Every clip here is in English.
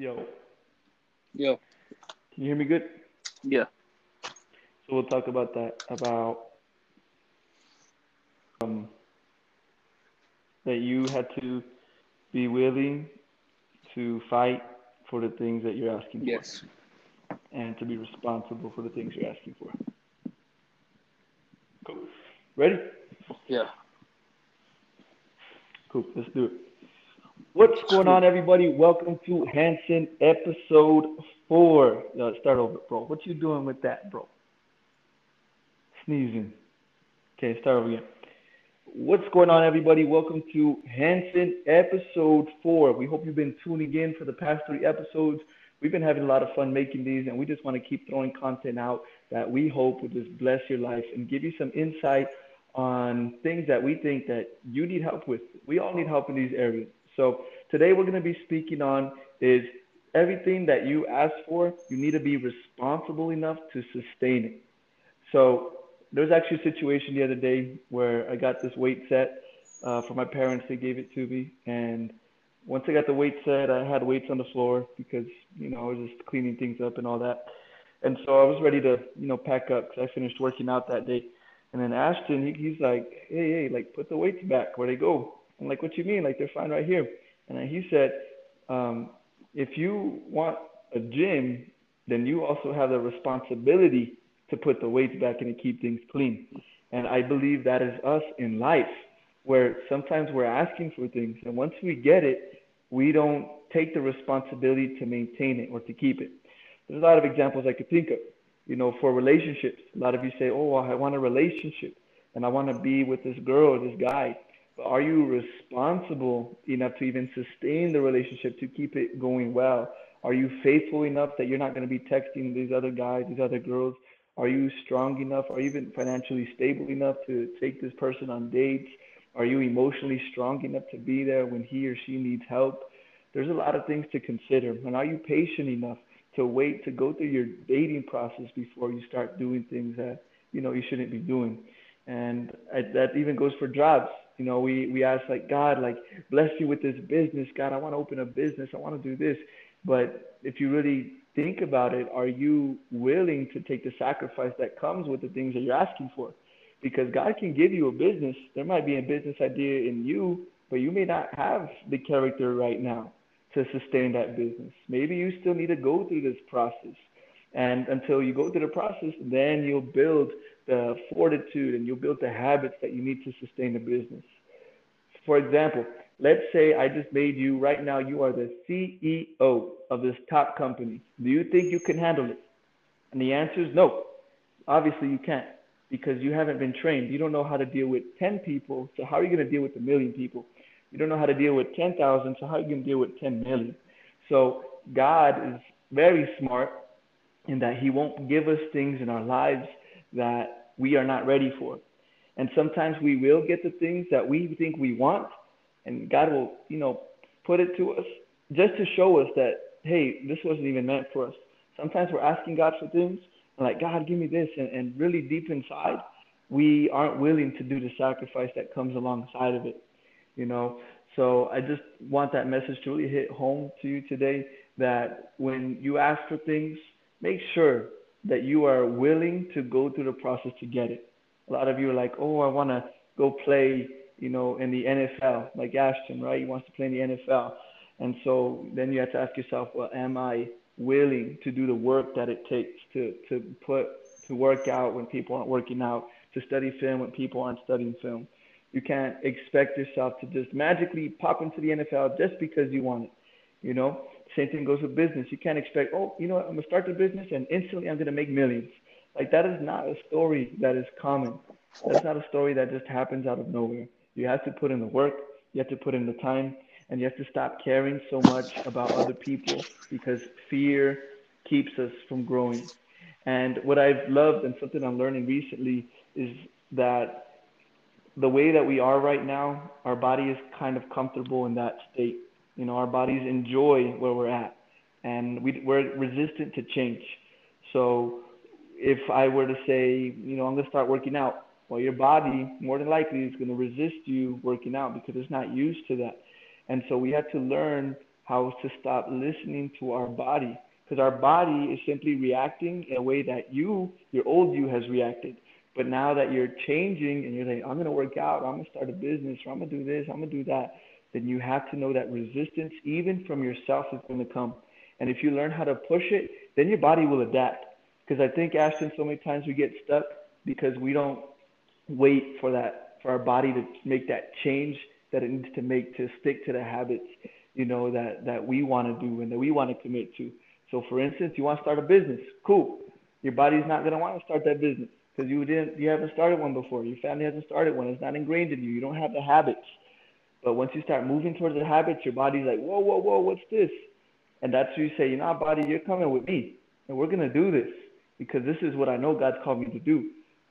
Yo, Yo. can you hear me good? Yeah. So we'll talk about that, about um, that you had to be willing to fight for the things that you're asking for Yes. and to be responsible for the things you're asking for. Cool. Ready? Yeah. Cool. Let's do it. What's going on, everybody? Welcome to Hanson episode four. Yo, start over, bro. What you doing with that, bro? Sneezing. Okay, start over again. What's going on, everybody? Welcome to Hanson episode four. We hope you've been tuning in for the past three episodes. We've been having a lot of fun making these, and we just want to keep throwing content out that we hope will just bless your life and give you some insight on things that we think that you need help with. We all need help in these areas. So today we're going to be speaking on is everything that you ask for, you need to be responsible enough to sustain it. So there was actually a situation the other day where I got this weight set uh, for my parents. They gave it to me, and once I got the weight set, I had weights on the floor because you know I was just cleaning things up and all that. And so I was ready to you know pack up because I finished working out that day. And then Ashton, he, he's like, hey, hey, like put the weights back where they go. I'm like, what you mean? Like they're fine right here. And he said, um, if you want a gym, then you also have the responsibility to put the weights back and keep things clean. And I believe that is us in life, where sometimes we're asking for things, and once we get it, we don't take the responsibility to maintain it or to keep it. There's a lot of examples I could think of. You know, for relationships, a lot of you say, "Oh, I want a relationship, and I want to be with this girl or this guy." Are you responsible enough to even sustain the relationship to keep it going well? Are you faithful enough that you're not going to be texting these other guys, these other girls? Are you strong enough? Are you even financially stable enough to take this person on dates? Are you emotionally strong enough to be there when he or she needs help? There's a lot of things to consider. And are you patient enough to wait to go through your dating process before you start doing things that you know you shouldn't be doing? And that even goes for jobs. You know, we we ask like God, like bless you with this business, God. I want to open a business. I want to do this. But if you really think about it, are you willing to take the sacrifice that comes with the things that you're asking for? Because God can give you a business. There might be a business idea in you, but you may not have the character right now to sustain that business. Maybe you still need to go through this process. And until you go through the process, then you'll build the fortitude and you'll build the habits that you need to sustain the business. For example, let's say I just made you right now, you are the CEO of this top company. Do you think you can handle it? And the answer is no. Obviously, you can't because you haven't been trained. You don't know how to deal with 10 people. So, how are you going to deal with a million people? You don't know how to deal with 10,000. So, how are you going to deal with 10 million? So, God is very smart in that He won't give us things in our lives that we are not ready for. And sometimes we will get the things that we think we want, and God will, you know, put it to us just to show us that, hey, this wasn't even meant for us. Sometimes we're asking God for things, and like, God, give me this. And, and really deep inside, we aren't willing to do the sacrifice that comes alongside of it, you know. So I just want that message to really hit home to you today that when you ask for things, make sure that you are willing to go through the process to get it. A lot of you are like, oh, I want to go play, you know, in the NFL, like Ashton, right? He wants to play in the NFL. And so then you have to ask yourself, well, am I willing to do the work that it takes to, to put, to work out when people aren't working out, to study film when people aren't studying film? You can't expect yourself to just magically pop into the NFL just because you want it. You know, same thing goes with business. You can't expect, oh, you know what, I'm gonna start the business and instantly I'm gonna make millions. Like that is not a story that is common. That's not a story that just happens out of nowhere. You have to put in the work, you have to put in the time, and you have to stop caring so much about other people because fear keeps us from growing. And what I've loved and something I'm learning recently is that the way that we are right now, our body is kind of comfortable in that state. You know, our bodies enjoy where we're at, and we, we're resistant to change. So, if I were to say, you know, I'm going to start working out, well, your body more than likely is going to resist you working out because it's not used to that. And so we have to learn how to stop listening to our body because our body is simply reacting in a way that you, your old you, has reacted. But now that you're changing and you're like, I'm gonna work out, I'm gonna start a business, or I'm gonna do this, I'm gonna do that, then you have to know that resistance, even from yourself, is gonna come. And if you learn how to push it, then your body will adapt. Because I think Ashton, so many times we get stuck because we don't wait for that for our body to make that change that it needs to make to stick to the habits, you know, that that we want to do and that we want to commit to. So, for instance, you want to start a business, cool. Your body's not gonna want to start that business because you didn't, you haven't started one before. Your family hasn't started one. It's not ingrained in you. You don't have the habits. But once you start moving towards the habits, your body's like, whoa, whoa, whoa, what's this? And that's where you say, you know, body, you're coming with me, and we're gonna do this because this is what I know God's called me to do.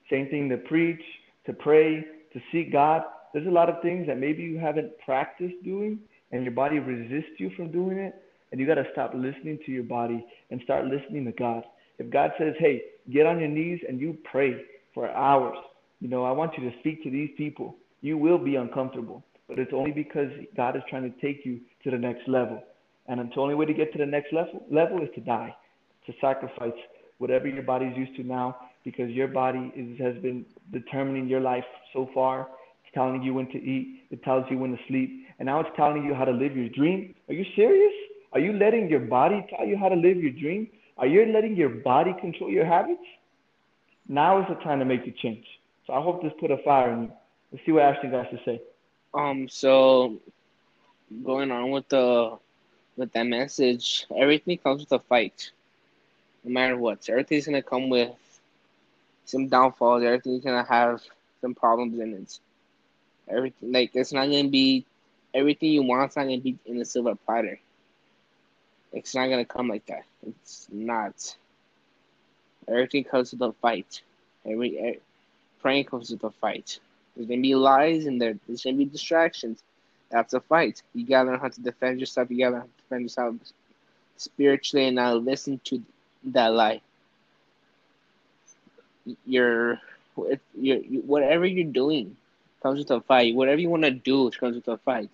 Same thing to preach, to pray, to seek God. There's a lot of things that maybe you haven't practiced doing, and your body resists you from doing it. And you got to stop listening to your body and start listening to God. If God says, hey, get on your knees and you pray for hours, you know, I want you to speak to these people, you will be uncomfortable. But it's only because God is trying to take you to the next level. And the only way to get to the next level, level is to die, to sacrifice whatever your body is used to now, because your body is, has been determining your life so far. It's telling you when to eat, it tells you when to sleep, and now it's telling you how to live your dream. Are you serious? Are you letting your body tell you how to live your dream? Are you letting your body control your habits? Now is the time to make the change. So I hope this put a fire in you. Let's see what Ashton has to say. Um. So, going on with the with that message, everything comes with a fight. No matter what, everything's gonna come with some downfalls. Everything's gonna have some problems in it. Everything like it's not gonna be everything you want. It's not gonna be in a silver platter. It's not gonna come like that. It's not. Everything comes with a fight. Every, every praying comes with a fight. There's gonna be lies in there. There's gonna be distractions. That's a fight. You gotta learn how to defend yourself. You gotta learn to defend yourself spiritually and not listen to that lie. You're, you're, whatever you're doing comes with a fight. Whatever you want to do comes with a fight.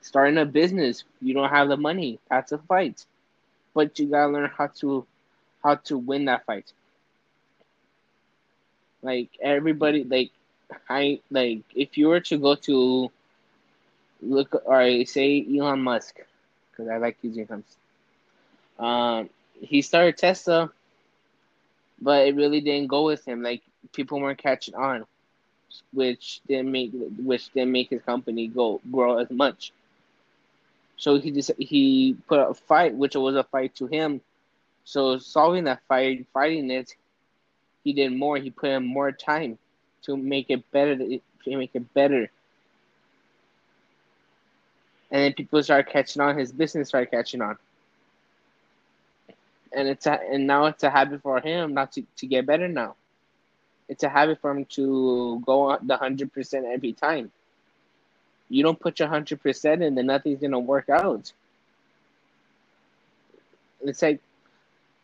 Starting a business, you don't have the money. That's a fight. But you gotta learn how to how to win that fight. Like everybody like I like if you were to go to look or say Elon Musk, because I like using him. Um he started Tesla, but it really didn't go with him. Like people weren't catching on, which didn't make which didn't make his company go grow as much. So he just he put a fight, which was a fight to him. So solving that fight, fighting it, he did more. He put in more time to make it better. To make it better. And then people started catching on. His business started catching on. And it's a, and now it's a habit for him not to, to get better now. It's a habit for him to go on the hundred percent every time you don't put your hundred percent in, then nothing's gonna work out. It's like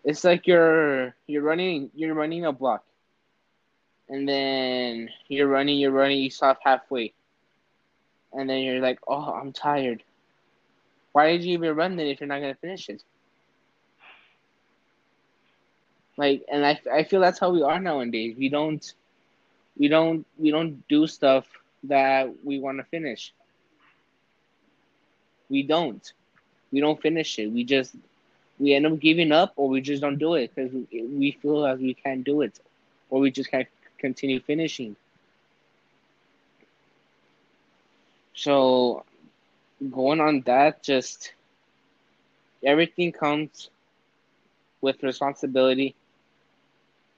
it's like you're you're running you're running a block. And then you're running, you're running, you stop halfway. And then you're like, Oh, I'm tired. Why did you even run then if you're not gonna finish it? Like and I, I feel that's how we are nowadays. We don't we don't we don't do stuff that we want to finish. We don't. We don't finish it. We just we end up giving up, or we just don't do it because we feel as we can't do it, or we just can't continue finishing. So, going on that, just everything comes with responsibility.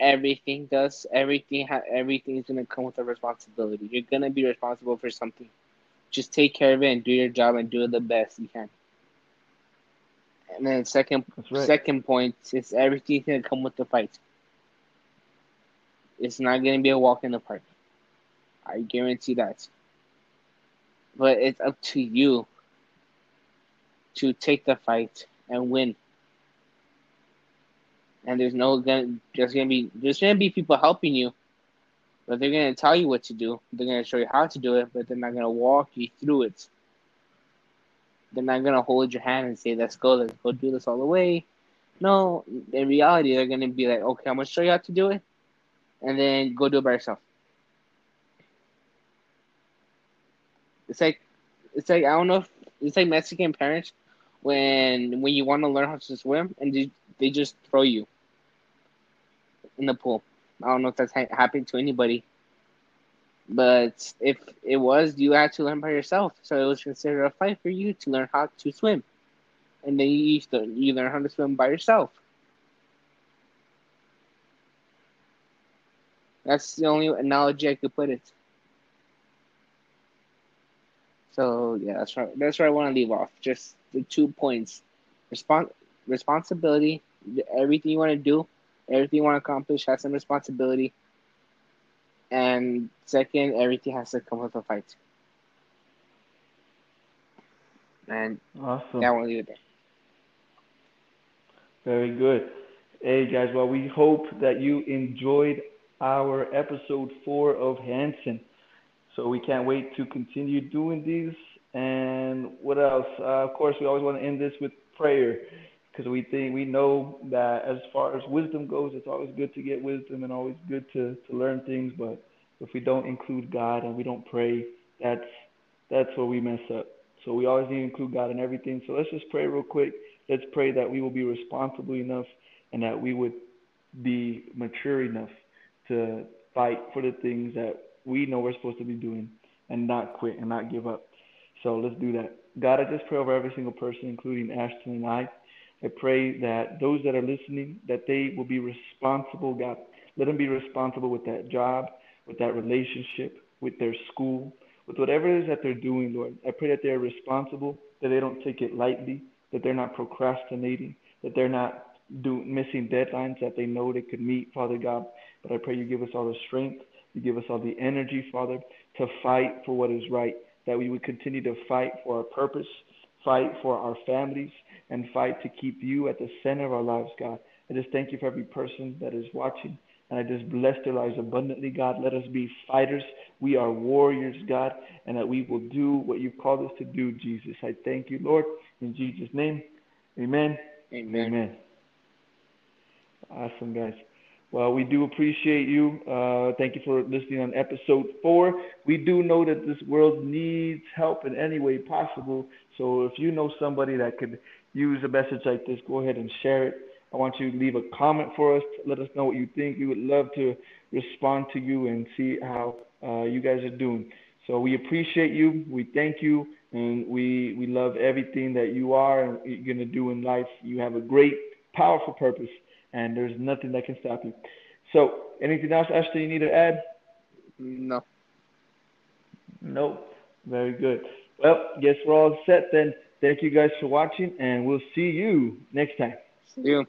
Everything does. Everything. Ha- everything is gonna come with a responsibility. You're gonna be responsible for something just take care of it and do your job and do it the best you can. And then second right. second point is everything's gonna come with the fight. It's not gonna be a walk in the park. I guarantee that. But it's up to you to take the fight and win. And there's no gonna there's gonna be there's gonna be people helping you, but they're going to tell you what to do. They're going to show you how to do it, but they're not going to walk you through it. they're not gonna hold your hand and say, "Let's go, let's go do this all the way." No, in reality, they're gonna be like, "Okay, I'm gonna show you how to do it," and then go do it by yourself. It's like, it's like I don't know. If, it's like Mexican parents when when you want to learn how to swim and they, they just throw you in the pool. I don't know if that's ha- happened to anybody, but if it was, you had to learn by yourself. So it was considered a fight for you to learn how to swim, and then you you learn how to swim by yourself. That's the only analogy I could put it. So yeah, that's right. That's where I want to leave off. Just the two points: Respons- responsibility. Everything you want to do, everything you want to accomplish has some responsibility. And second, everything has to come with a fight. And awesome. Want to leave it there. Very good. Hey guys, well we hope that you enjoyed our episode four of Hanson. So we can't wait to continue doing these. And what else? Uh, of course, we always want to end this with prayer because we think we know that as far as wisdom goes, it's always good to get wisdom and always good to to learn things. But if we don't include God and we don't pray, that's that's where we mess up. So we always need to include God in everything. So let's just pray real quick. Let's pray that we will be responsible enough and that we would be mature enough to fight for the things that we know we're supposed to be doing and not quit and not give up. So let's do that. God, I just pray over every single person, including Ashton and I. I pray that those that are listening, that they will be responsible, God. Let them be responsible with that job, with that relationship, with their school, with whatever it is that they're doing, Lord. I pray that they're responsible, that they don't take it lightly, that they're not procrastinating, that they're not do, missing deadlines that they know they could meet, Father God. But I pray you give us all the strength, you give us all the energy, Father, to fight for what is right, that we would continue to fight for our purpose, fight for our families, and fight to keep you at the center of our lives, God. I just thank you for every person that is watching. And I just bless their lives abundantly, God. Let us be fighters. We are warriors, God, and that we will do what you've called us to do, Jesus. I thank you, Lord. In Jesus' name, amen. Amen. Amen. Awesome, guys. Well, we do appreciate you. Uh, thank you for listening on episode four. We do know that this world needs help in any way possible. So if you know somebody that could use a message like this, go ahead and share it. I want you to leave a comment for us. Let us know what you think. We would love to respond to you and see how uh, you guys are doing. So we appreciate you. We thank you, and we we love everything that you are and you're gonna do in life. You have a great, powerful purpose and there's nothing that can stop you. So, anything else, Ashley, you need to add? No. Nope. Very good. Well, guess we're all set then. Thank you guys for watching, and we'll see you next time. See you.